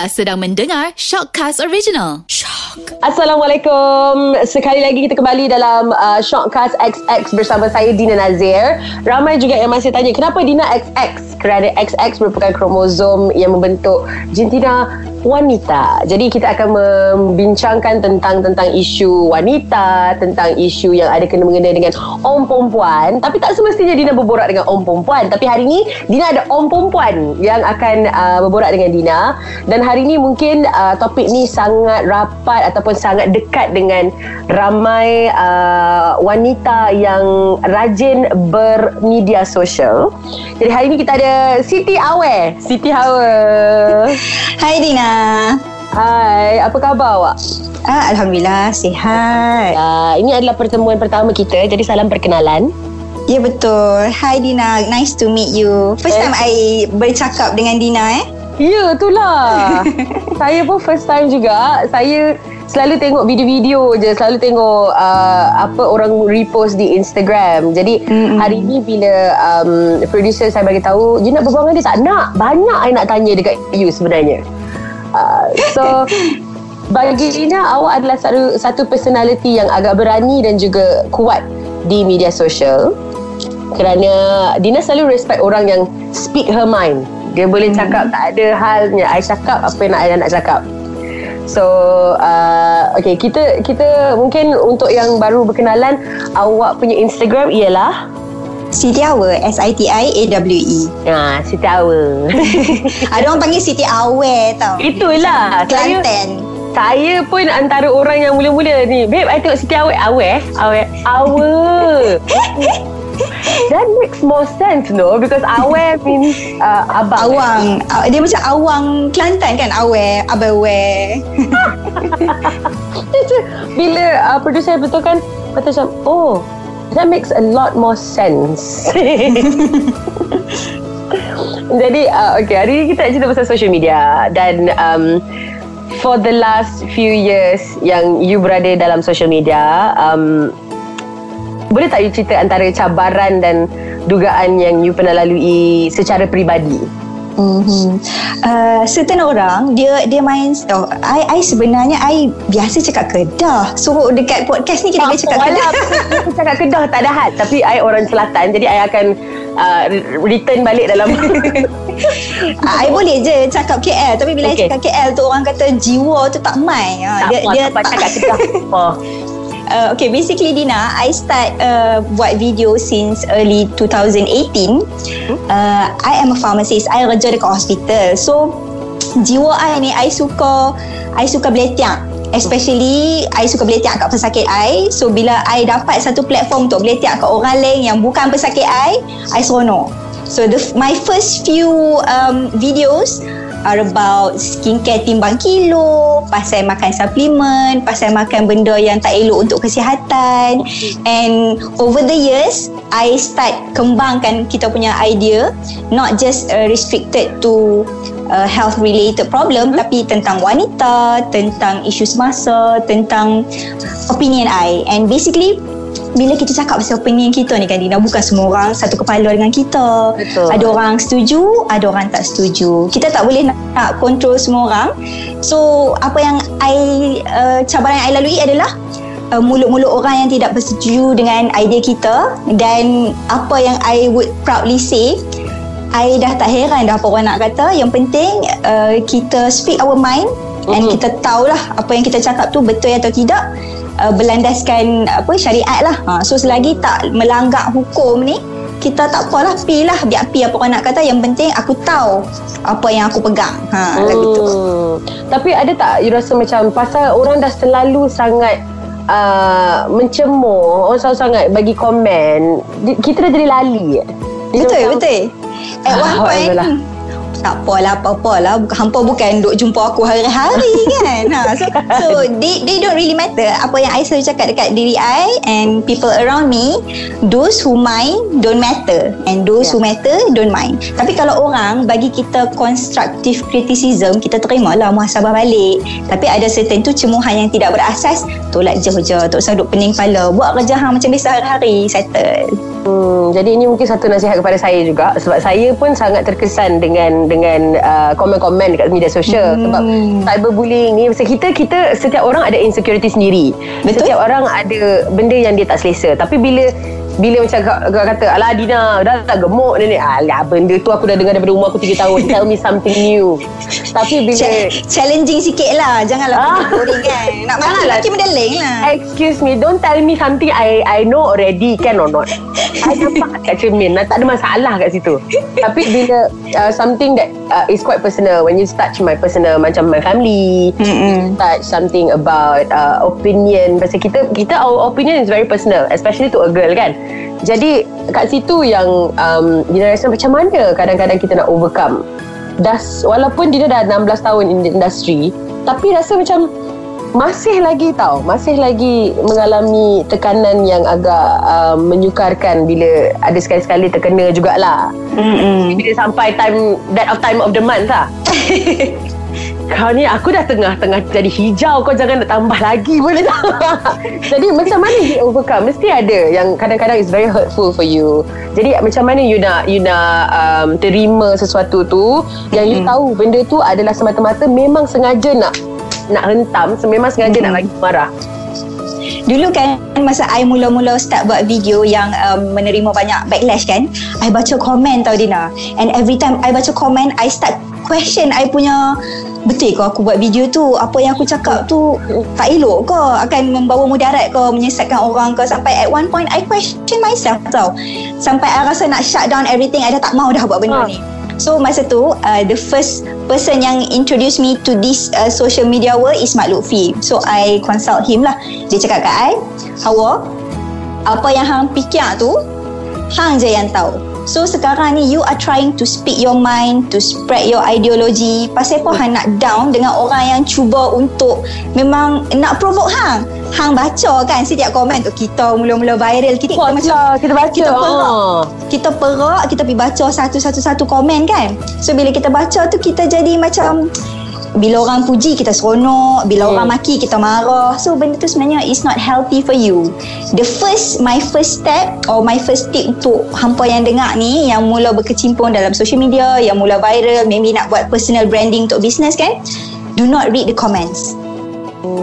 Anda sedang mendengar Shockcast Original. Shock. Assalamualaikum. Sekali lagi kita kembali dalam uh, Shockcast XX bersama saya Dina Nazir. Ramai juga yang masih tanya kenapa Dina XX? Kerana XX merupakan kromosom yang membentuk jantina wanita. Jadi kita akan membincangkan tentang tentang isu wanita, tentang isu yang ada kena mengena dengan om perempuan. Tapi tak semestinya Dina berborak dengan om perempuan. Tapi hari ini Dina ada om perempuan yang akan uh, berborak dengan Dina dan hari ini mungkin uh, topik ni sangat rapat ataupun sangat dekat dengan ramai uh, wanita yang rajin bermedia sosial. Jadi hari ini kita ada Siti Awe. Siti Awe. Hai Dina. Hai, apa khabar awak? Ah, Alhamdulillah, sihat. Uh, ini adalah pertemuan pertama kita, jadi salam perkenalan. Ya betul. Hai Dina, nice to meet you. First Eh. time I bercakap dengan Dina eh. Ya, itulah. saya pun first time juga. Saya selalu tengok video-video je. Selalu tengok uh, apa orang repost di Instagram. Jadi Mm-mm. hari ni bila um, producer saya bagi tahu, you nak berbual dengan dia tak? Nak. Banyak I nak tanya dekat you sebenarnya. Uh, so bagi Dina awak adalah satu satu personality yang agak berani dan juga kuat di media sosial. Kerana Dina selalu respect orang yang speak her mind. Dia boleh cakap tak ada halnya I cakap apa yang nak nak cakap. So uh, Okay kita Kita mungkin Untuk yang baru berkenalan Awak punya Instagram Ialah Siti Awe, S-I-T-I-A-W-E. Ah, Siti Awe Ada orang panggil Siti Awe tau. Itulah Saya Kelantan. Saya pun antara orang yang mula-mula ni Babe, I tengok Siti Awe Awe Awe Awe That makes more sense no Because Awe means uh, Abang Awang. Ah, Dia macam awang Kelantan kan? Awe, abawe. Bila uh, producer betul kan Kata macam Oh That makes a lot more sense. Jadi uh, Okay hari ni kita nak cerita pasal social media. Dan um, For the last few years Yang you berada dalam social media um, Boleh tak you cerita antara cabaran dan Dugaan yang you pernah lalui Secara peribadi Mm-hmm. Uh, certain orang dia dia main oh, I, I sebenarnya I biasa cakap kedah so dekat podcast ni kita boleh cakap kedah Aku cakap kedah tak ada had Tapi I orang selatan Jadi I akan uh, Return balik dalam I boleh je cakap KL Tapi bila Okay. I cakap KL tu Orang kata jiwa tu tak main ha, Tak apa, tak apa cakap kedah oh. Uh, Okay basically Dina I start uh, buat video since early 2018 uh, I am a pharmacist. I kerja dekat hospital. So jiwa I ni I suka I suka beletiak Especially I suka beletiak kat pesakit I. So bila I dapat satu platform Untuk beletiak kat orang lain Yang bukan pesakit I I seronok. So the my first few um, videos are about skincare timbang kilo, pasal makan suplemen, pasal makan benda yang tak elok untuk kesihatan. And over the years, I start kembangkan kita punya idea, not just uh, restricted to uh, health related problem, tapi tentang wanita, tentang isu semasa, tentang opinion I. And basically bila kita cakap pasal opinion kita ni kan Dina bukan semua orang satu kepala dengan kita. Betul. ada orang setuju ada orang tak setuju. Kita tak boleh nak, nak control semua orang. So apa yang I uh, cabaran yang I lalui adalah uh, mulut-mulut orang yang tidak bersetuju dengan idea kita dan apa yang I would proudly say I dah tak heran dah apa orang nak kata. Yang penting uh, kita speak our mind and Mhm. kita tahulah apa yang kita cakap tu betul atau tidak uh, berlandaskan apa syariat lah. Ha, so selagi tak melanggar hukum ni kita tak apalah pi lah biar pi apa orang nak kata yang penting aku tahu apa yang aku pegang. Ha hmm. gitu. Hmm. Tapi ada tak you rasa macam pasal orang dah selalu sangat uh, mencemur, orang selalu sangat bagi komen, kita dah jadi lali. Dia Betul macam- betul. At Ah, one point alhamdulillah. Tak apalah apa-apalah Bukan- hampa bukan duk jumpa aku hari-hari kan? Ha, so, so they, they don't really matter. Apa yang I selalu cakap dekat diri I and people around me those who mind don't matter. And those Yeah. who matter don't mind. Tapi kalau orang bagi kita constructive criticism kita terima lah muhasabah balik. Tapi ada certain tu cemuhan yang tidak berasas tolak je je tak usah duk pening kepala buat kerja hang macam biasa hari-hari settle Hmm, jadi ini mungkin satu nasihat kepada saya juga sebab saya pun sangat terkesan dengan dengan uh, komen-komen dekat media sosial Hmm. sebab cyberbullying ni masa kita kita setiap orang ada insecurity sendiri. Betul. Setiap orang ada benda yang dia tak selesa. Tapi bila bila macam kau, kau kata Alah Dina Dah tak gemuk ni. Ni Alah benda tu aku dah dengar Daripada umur aku 3 tahun. Tell me something new. Tapi bila Ch- challenging sikit lah. Janganlah Ah. ah. boring kan? Nak Janganlah. maki mendeling lah. Excuse me Don't tell me something I I know already Can or not. I nampak kat cermin. Tak ada masalah kat situ. Tapi bila uh, Something that uh, Is quite personal When you touch my personal Macam my family Mm-mm. touch something about uh, opinion. Pasal kita kita our opinion is very personal especially to a girl kan jadi kat situ yang um, Dina rasa macam mana kadang-kadang kita nak overcome. Dah walaupun Dina dah 16 tahun in the industry tapi rasa macam masih lagi tau masih lagi mengalami tekanan yang agak um, menyukarkan bila ada sekali-sekali terkena jugalah. Mm-mm. bila sampai time that of time of the month lah kau ni aku dah tengah-tengah jadi hijau. Kau jangan nak tambah lagi boleh tak? Jadi macam mana you overcome? Mesti ada yang kadang-kadang is very hurtful for you. Jadi macam mana you nak you nak um, terima sesuatu tu yang you tahu benda tu adalah semata-mata memang sengaja nak nak hentam memang sengaja nak bagi marah Dulu kan masa I mula-mula start buat video yang um, menerima banyak backlash kan I baca komen tau Dina. And every time I baca komen I start question I punya Betul ke aku buat video tu? Apa yang aku cakap tu Tak elok ke? Akan membawa mudarat ke? Menyesatkan orang ke? Sampai at one point I question myself tau. Sampai I rasa nak shut down everything I dah tak mau dah buat benda Ha. ni So masa tu uh, the first person yang introduce me to this uh, social media world is Mak Lutfi. So I consult him lah. Dia cakap kat I, Hawa, apa yang hang fikir tu, hang je yang tahu. So sekarang ni you are trying to speak your mind, to spread your ideology. Pasal apa hang nak down dengan orang yang cuba untuk memang nak provoke hang. Hang baca kan setiap komen tu kita mula-mula viral kita, kita macam lah kita baca kita perak. ah. kita perak kita pergi baca satu-satu-satu komen kan so bila kita baca tu kita jadi macam bila orang puji kita seronok. Bila Hmm. orang maki kita marah. So benda tu sebenarnya is not healthy for you. The first my first step or my first tip untuk hampa yang dengar ni yang mula berkecimpung dalam social media yang mula viral maybe nak buat personal branding untuk business kan do not read the comments.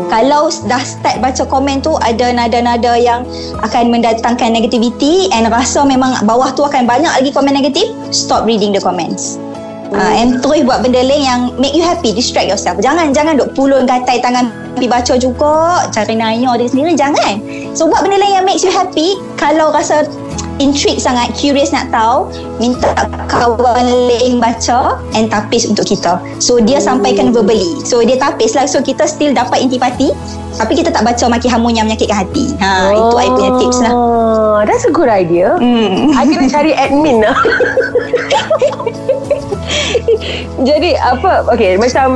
Kalau dah start baca komen tu ada nada-nada yang akan mendatangkan negativity and rasa memang bawah tu akan banyak lagi komen negatif stop reading the comments Uh, and terus buat benda lain yang make you happy distract yourself. Jangan jangan duk pulun gatai tangan pergi baca juga cari naya dia sendiri. Jangan. So buat benda lain yang makes you happy. Kalau rasa intrigue sangat curious nak tahu minta kawan lain baca and tapis untuk kita. So dia sampaikan verbally. So dia tapis lah. So kita still dapat intipati tapi kita tak baca maki hamun yang menyakitkan hati. Ha, itu I punya tips lah. Oh, That's a good idea. hmm. I kena cari admin lah. Jadi apa Okay macam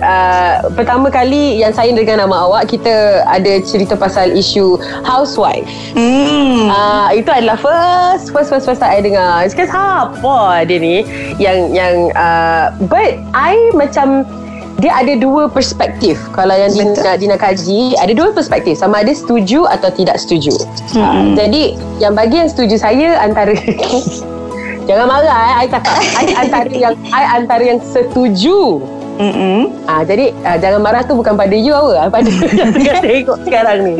uh, Pertama kali Yang saya dengan nama awak Kita ada cerita pasal isu Housewife Hmm. uh, Itu adalah first First first first saya dengar Sekarang siapa dia ni Yang yang uh, But I macam dia ada dua perspektif Kalau yang Betul. Dina, Dina kaji Ada dua perspektif Sama ada setuju Atau tidak setuju Hmm. Jadi Yang bagi yang setuju saya Antara Jangan marah eh. I cakap I antara yang I antara yang setuju Mm-mm. Ah, jadi ah, jangan marah tu bukan pada you apa, ah, pada yang tengah tengok sekarang ni.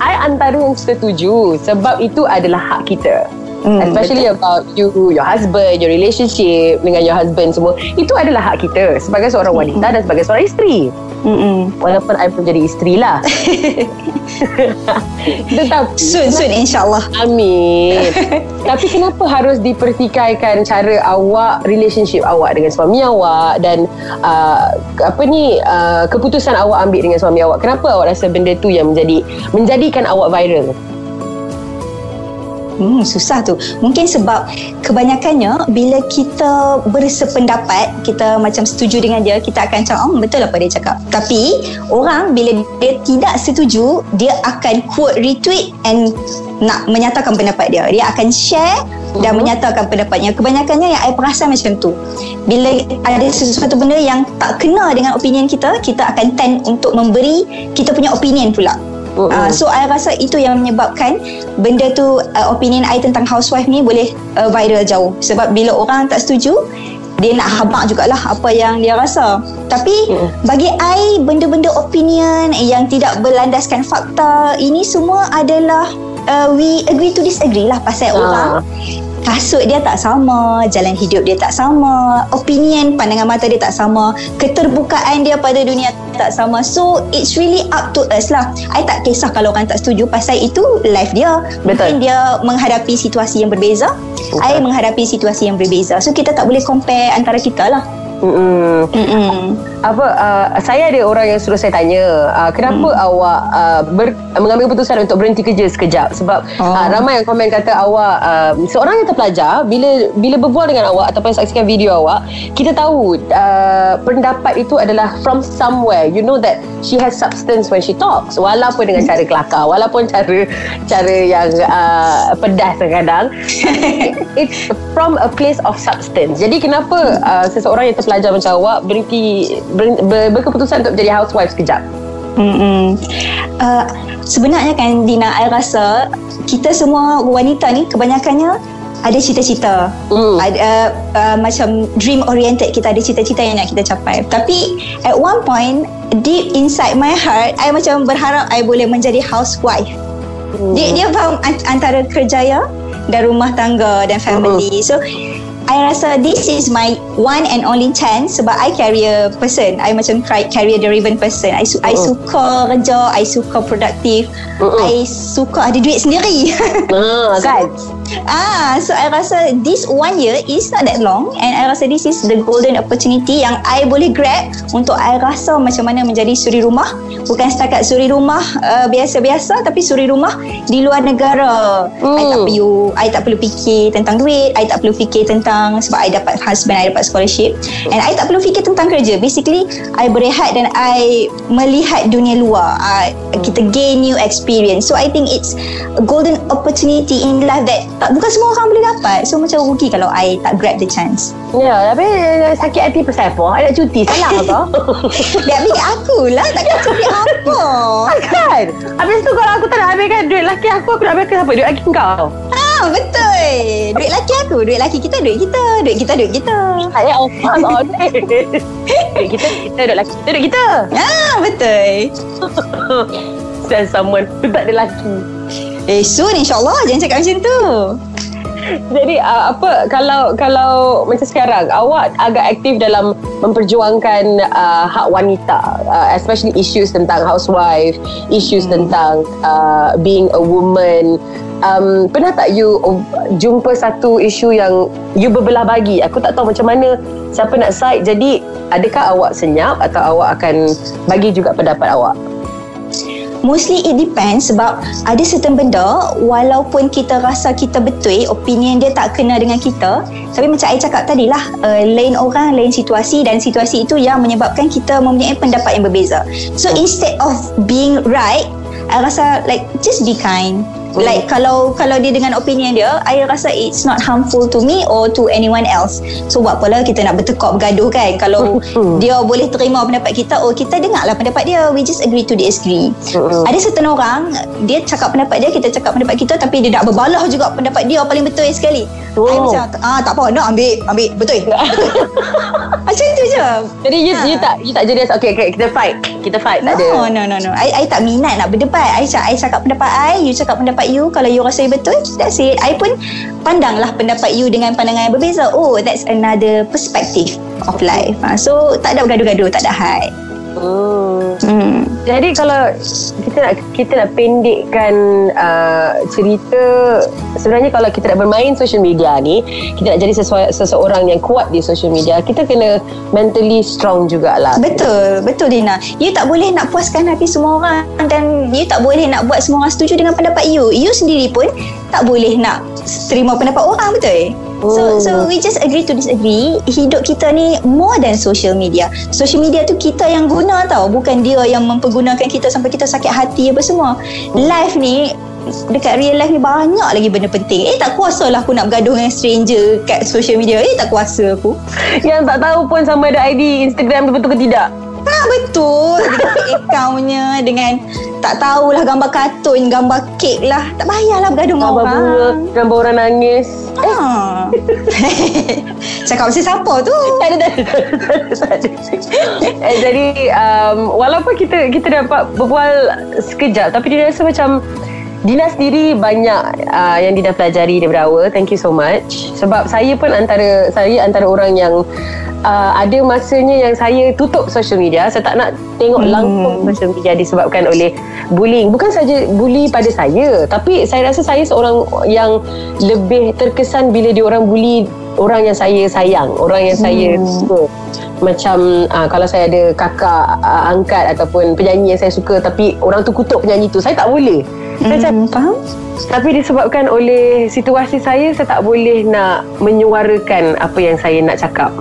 I antara yang setuju sebab itu adalah hak kita. Hmm, Especially about you, your husband, your relationship dengan your husband semua. Itu adalah hak kita sebagai seorang wanita dan sebagai seorang isteri. Mm-mm. Walaupun I pun jadi isteri lah. Tetapi Soon, soon insyaAllah. Amin. Tapi kenapa harus dipertikaikan cara awak relationship awak dengan suami awak dan uh, apa ni uh, keputusan awak ambil dengan suami awak? Kenapa awak rasa benda tu yang menjadi menjadikan awak viral? Hmm, susah tu. Mungkin sebab kebanyakannya bila kita bersependapat, kita macam setuju dengan dia, kita akan cakap, oh betul apa dia cakap. Tapi orang bila dia tidak setuju, dia akan quote retweet and nak menyatakan pendapat dia. Dia akan share dan Mhm. menyatakan pendapatnya. Kebanyakannya yang I perasan macam tu. Bila ada sesuatu benda yang tak kena dengan opinion kita, kita akan tend untuk memberi kita punya opinion pula. Uh, so I rasa itu yang menyebabkan benda tu uh, opinion I tentang housewife ni boleh uh, viral jauh sebab bila orang tak setuju dia nak habak jugalah apa yang dia rasa. Tapi Hmm. bagi I benda-benda opinion yang tidak berlandaskan fakta ini semua adalah uh, we agree to disagree lah pasal Ah. orang kasut dia tak sama, jalan hidup dia tak sama, opinion pandangan mata dia tak sama, keterbukaan dia pada dunia tak sama. So it's really up to us lah. I tak kisah kalau orang tak setuju pasal itu life dia. Betul. Mungkin dia menghadapi situasi yang berbeza. Betul. I menghadapi situasi yang berbeza. So kita tak boleh compare antara kita lah. Mm-mm. Mm-mm. apa uh, saya ada orang yang suruh saya tanya uh, kenapa hmm. awak uh, ber, mengambil keputusan untuk berhenti kerja sekejap sebab Oh. oh. uh, ramai yang komen kata awak uh, seorang yang terpelajar bila bila berbual dengan awak ataupun saksikan video awak kita tahu uh, pendapat itu adalah from somewhere you know that she has substance when she talks walaupun dengan cara kelakar walaupun cara cara yang uh, pedas kadang it's from a place of substance jadi kenapa uh, seseorang yang terpelajar macam awak berhenti ber, ber, berkeputusan untuk menjadi housewife sekejap Mm-mm. Uh, sebenarnya kan Dina, I rasa kita semua wanita ni kebanyakannya ada cita-cita. Hmm. Ada uh, uh, macam dream oriented kita ada cita-cita yang nak kita capai. Tapi at one point deep inside my heart, I macam berharap I boleh menjadi housewife. Hmm. Dia dia faham an- antara kerjaya dan rumah tangga dan family. So I rasa this is my one and only chance sebab I career person. I macam career driven person. I, su- I Uh-uh. suka kerja, I suka produktif. Uh-uh. I suka ada duit sendiri. Ah, kan? Ah, so I rasa this one year is not that long and I rasa this is the golden opportunity yang I boleh grab untuk I rasa macam mana menjadi suri rumah. Bukan setakat suri rumah uh, biasa-biasa tapi suri rumah di luar negara. Hmm. I tak perlu I tak perlu fikir tentang duit, I tak perlu fikir tentang sebab I dapat husband, I dapat scholarship and I tak perlu fikir tentang kerja. Basically, I berehat dan I melihat dunia luar. Uh, kita gain new experience. So I think it's a golden opportunity in life that tak, bukan semua orang boleh dapat. So macam rugi kalau I tak grab the chance. Ya, tapi eh, sakit hati pasal apa? I nak cuti, salah ke? Dia ambil aku lah, takkan cuti apa. kan? Habis tu kalau aku tak nak habiskan duit laki aku, aku nak habiskan apa? Duit laki kau? Ah, betul. Duit laki aku, duit laki kita, duit kita. Duit kita, duit kita. Saya off Duit kita, kita, duit laki kita, duit kita. Ah, betul. Dan someone tu tak ada laki. Eh, soon insyaAllah. Jangan cakap macam tu. Jadi uh, apa kalau kalau macam sekarang awak agak aktif dalam memperjuangkan uh, hak wanita uh, especially issues tentang housewife, issues hmm. tentang uh, being a woman. Um, pernah tak you uh, jumpa satu isu yang you berbelah bagi? Aku tak tahu macam mana siapa nak side. Jadi adakah awak senyap atau awak akan bagi juga pendapat awak? Mostly it depends sebab ada certain benda walaupun kita rasa kita betul opinion dia tak kena dengan kita tapi macam saya cakap tadi lah uh, lain orang lain situasi dan situasi itu yang menyebabkan kita mempunyai pendapat yang berbeza. So instead of being right I rasa like just be kind Like kalau kalau dia dengan opinion dia, I rasa it's not harmful to me or to anyone else. So buat apalah kita nak bertekuk bergaduh kan? Kalau dia boleh terima pendapat kita, oh kita dengarlah pendapat dia. We just agree to disagree. Ada certain orang dia cakap pendapat dia, kita cakap pendapat kita tapi dia nak berbalah juga pendapat dia paling betul sekali. Oh. I macam ah tak apa, nak ambil, ambil betul. betul. macam tu je. Jadi you, Ha. you tak you tak jadi okay, okay kita fight. Kita fight tak No, ada. no, no, no. I, I tak minat nak berdebat. I, I cakap pendapat I, you cakap pendapat you. Kalau you rasa you betul, that's it. I pun pandanglah pendapat you dengan pandangan yang berbeza. Oh, that's another perspective of life. Ha, so, tak ada gaduh-gaduh, tak ada hide. Hmm. Hmm. Jadi kalau kita nak kita nak pendekkan uh, cerita sebenarnya kalau kita nak bermain social media ni kita nak jadi sesua, seseorang yang kuat di social media kita kena mentally strong jugalah. Betul, betul Dina. You tak boleh nak puaskan hati semua orang dan you tak boleh nak buat semua orang setuju dengan pendapat you. You sendiri pun tak boleh nak terima pendapat orang, betul? So Hmm. so we just agree to disagree. Hidup kita ni more than social media. Social media tu kita yang guna tau, bukan dia yang mempergunakan kita sampai kita sakit hati apa semua. Life ni dekat real life ni banyak lagi benda penting. Eh tak kuasa lah aku nak bergaduh dengan stranger kat social media. Eh tak kuasa aku. Yang tak tahu pun sama ada ID Instagram tu betul ke tidak. Tak betul Dengan fake accountnya Dengan tak tahulah gambar kartun, gambar kek lah. Tak payahlah bergaduh dengan Gambar orang. bunga Gambar orang nangis Ha. Cakap pasal siapa tu? Tak ada. eh, Jadi um, Walaupun kita Kita dapat berbual Sekejap Tapi dia rasa macam Dina sendiri banyak uh, yang Dina pelajari daripada awal. Thank you so much. Sebab saya pun antara saya antara orang yang uh, ada masanya yang saya tutup social media. Saya tak nak tengok Hmm. langsung social media disebabkan oleh bullying. Bukan saja bully pada saya, tapi saya rasa saya seorang yang lebih terkesan bila dia orang bully orang yang saya sayang, orang yang saya suka. Macam uh, kalau saya ada kakak uh, angkat ataupun penyanyi yang saya suka tapi orang tu kutuk penyanyi tu, saya tak boleh. Saya macam Hmm, faham? tapi disebabkan oleh situasi saya Saya tak boleh nak menyuarakan Apa yang saya nak cakap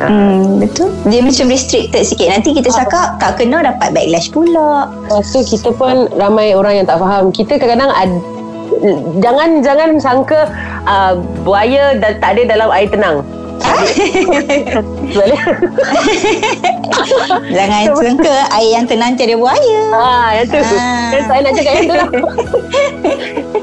Ah. Hmm, betul. Dia macam restricted sikit. Nanti kita cakap tak kena dapat backlash pula. Lepas tu kita pun ramai orang yang tak faham Kita kadang-kadang ad, Jangan jangan sangka uh, Buaya da, tak ada dalam air tenang Boleh? Jangan sangka air yang tenang tiada buaya. Ah, yang tu. Ah. Dan saya nak cakap yang tu lah.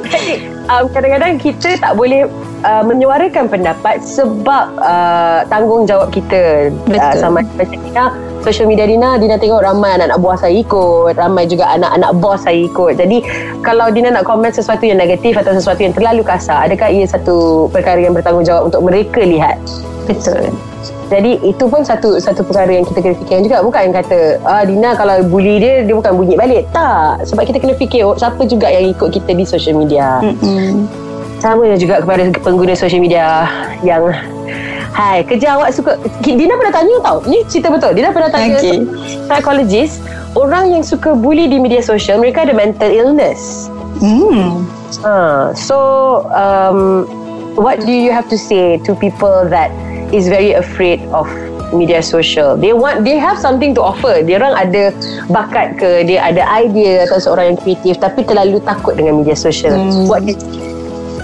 Jadi, um, kadang-kadang kita tak boleh uh, menyuarakan pendapat sebab uh, tanggungjawab kita. Uh, sama macam Dina, social media Dina, Dina tengok ramai anak-anak buah saya ikut. Ramai juga anak-anak bos saya ikut. Jadi, kalau Dina nak komen sesuatu yang negatif atau sesuatu yang terlalu kasar, adakah ia satu perkara yang bertanggungjawab untuk mereka lihat? Betul. Jadi itu pun satu satu perkara yang kita kena fikirkan juga bukan yang kata ah Dina kalau bully dia dia bukan bunyi balik. Tak, sebab kita kena fikir oh, siapa juga yang ikut kita di social media. Mm-mm. Sama juga kepada pengguna social media yang Hai, kerja awak suka Dina pernah tanya tau Ni cerita betul Dina pernah tanya Okay. Psychologist Orang yang suka bully di media sosial Mereka ada mental illness Hmm. Ha, so um, what do you have to say to people that is very afraid of media social? They want they have something to offer. Dia orang ada bakat ke, dia ada idea atau seorang yang kreatif tapi terlalu takut dengan media sosial. Hmm. What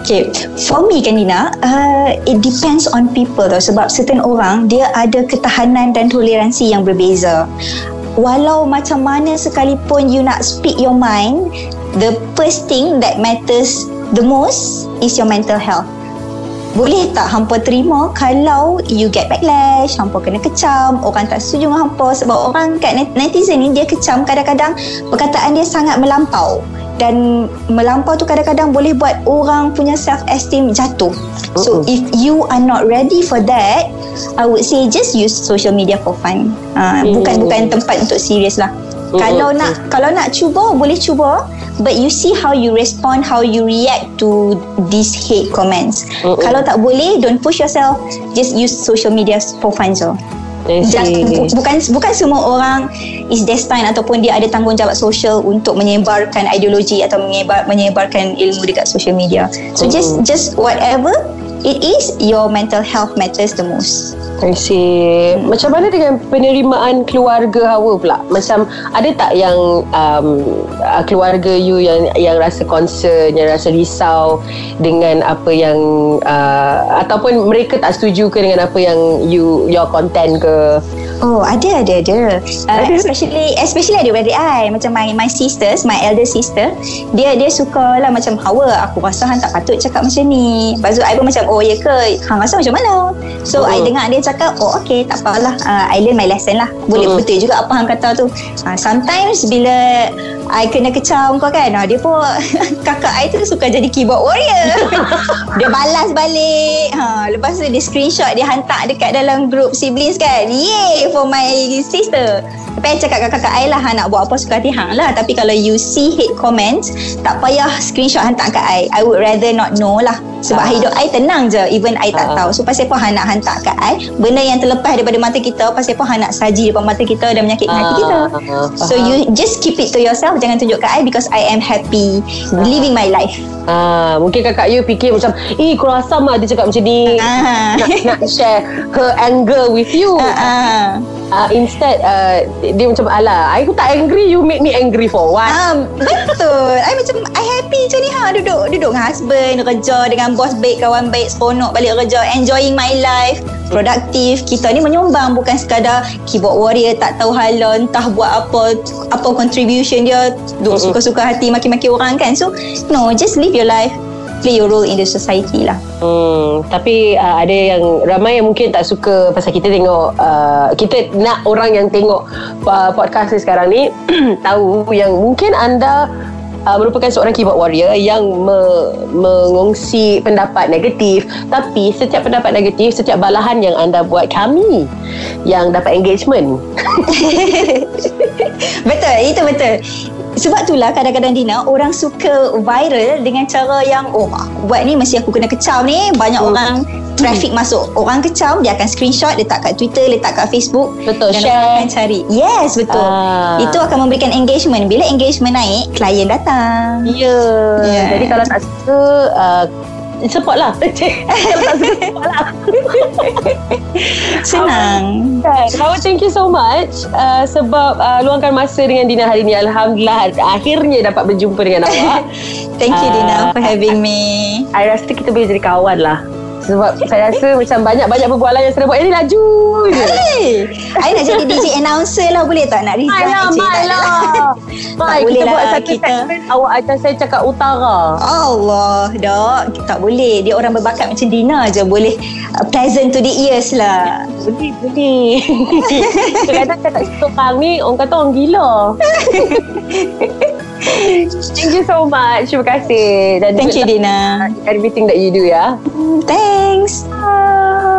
Okay, for me kan Dina, uh, it depends on people tau sebab certain orang dia ada ketahanan dan toleransi yang berbeza. Walau macam mana sekalipun you nak speak your mind, the first thing that matters the most is your mental health. Boleh tak hampa terima kalau you get backlash, hampa kena kecam, orang tak setuju dengan hampa sebab orang kat net- netizen ni dia kecam kadang-kadang perkataan dia sangat melampau dan melampau tu kadang-kadang boleh buat orang punya self esteem jatuh. So Mm-mm. if you are not ready for that, I would say just use social media for fun. Uh, Mm. bukan bukan tempat untuk serius lah. Mm-mm. Kalau nak kalau nak cuba boleh cuba but you see how you respond how you react to these hate comments. Mm-mm. Kalau tak boleh don't push yourself just use social media for fun so. Just, bu- bukan bukan semua orang is destined ataupun dia ada tanggungjawab sosial untuk menyebarkan ideologi atau menyebar menyebarkan ilmu dekat social media. So just Mm-mm. just whatever it is your mental health matters the most. I see. Macam mana dengan penerimaan keluarga Hawa pula? Macam ada tak yang um, uh, keluarga you yang yang rasa concern, yang rasa risau dengan apa yang uh, ataupun mereka tak setuju ke dengan apa yang you your content ke? Oh, ada ada ada. Uh, Ada? especially especially adik-beradik I macam my my sisters, my elder sister, dia dia suka lah macam Hawa, aku rasa hang tak patut cakap macam ni. Lepas tu I pun macam oh ya ke? Hang rasa macam mana? So Hmm. I dengar dia cakap, oh okay tak apalah. Uh, I learn my lesson lah. Boleh Hmm. betul juga apa hang kata tu. Uh, sometimes bila I kena kecam kau kan, uh, dia pun kakak I tu suka jadi keyboard warrior. dia balas balik. Ha, lepas tu dia screenshot dia hantar dekat dalam group siblings kan. Yay for my sister. Tapi I cakap kat kakak I lah hang nak buat apa suka hati hang lah. Tapi kalau you see hate comments, tak payah screenshot hantar kat I. I would rather not know lah. Sebab Ah. hidup I tenang je even I tak Ah. tahu. So pasal apa hang nak hantar kat I? Benda yang terlepas daripada mata kita, pasal apa hang nak saji depan mata kita dan menyakitkan hati kita. Ah, So you just keep it to yourself Jangan tunjuk kat I Because I am happy Living my life Ah, mungkin kakak you fikir macam, "Eh, kurang asam lah dia cakap macam ni." Ah. Nak, nak share her anger with you. Ah, ah. Uh, instead uh, dia macam ala aku tak angry you make me angry for what Um, betul. I macam I happy macam ni ha duduk duduk dengan husband, kerja dengan bos baik, kawan baik, seronok balik kerja, enjoying my life, produktif. Kita ni menyumbang bukan sekadar keyboard warrior tak tahu hala entah buat apa apa contribution dia duk suka-suka hati maki-maki orang kan. So no, just live your life play your role in the society lah. Hmm, tapi uh, ada yang ramai yang mungkin tak suka pasal kita tengok uh, kita nak orang yang tengok uh, podcast ni sekarang ni tahu yang mungkin anda uh, merupakan seorang keyboard warrior yang me- mengongsi pendapat negatif tapi setiap pendapat negatif setiap balahan yang anda buat kami yang dapat engagement betul, itu betul. Sebab itulah kadang-kadang Dina orang suka viral dengan cara yang oh buat ni mesti aku kena kecam ni banyak Hmm. orang traffic masuk orang kecam dia akan screenshot letak kat Twitter letak kat Facebook Betul, dan share. orang akan cari yes betul Ah. itu akan memberikan engagement bila engagement naik klien datang Ya yeah. Yeah. Jadi kalau tak suka uh, Support lah. Support lah. Senang. Kan? Hawa thank you so much uh, Sebab uh, luangkan masa dengan Dina hari ni. Alhamdulillah Akhirnya dapat berjumpa dengan awak. Thank you Dina Ah. for having me. I rasa kita boleh jadi kawan lah Sebab saya rasa macam banyak-banyak perbualan yang saya buat. Ini laju je. Hey, I nak jadi DJ announcer lah. Boleh tak nak resign Mai lah, Cik, Mai tak lah nak. Mai, boleh kita lah, buat satu kita- segmen. Awak ajar saya cakap utara. Allah dok. Tak boleh. Dia orang berbakat macam Dina je. Boleh uh, pleasant to the ears lah. Boleh, boleh. Kadang-kadang cakap seorang ni Orang kata orang gila Thank you so much. Terima kasih. Dan thank you Dina. Everything that you do ya. Thanks. Bye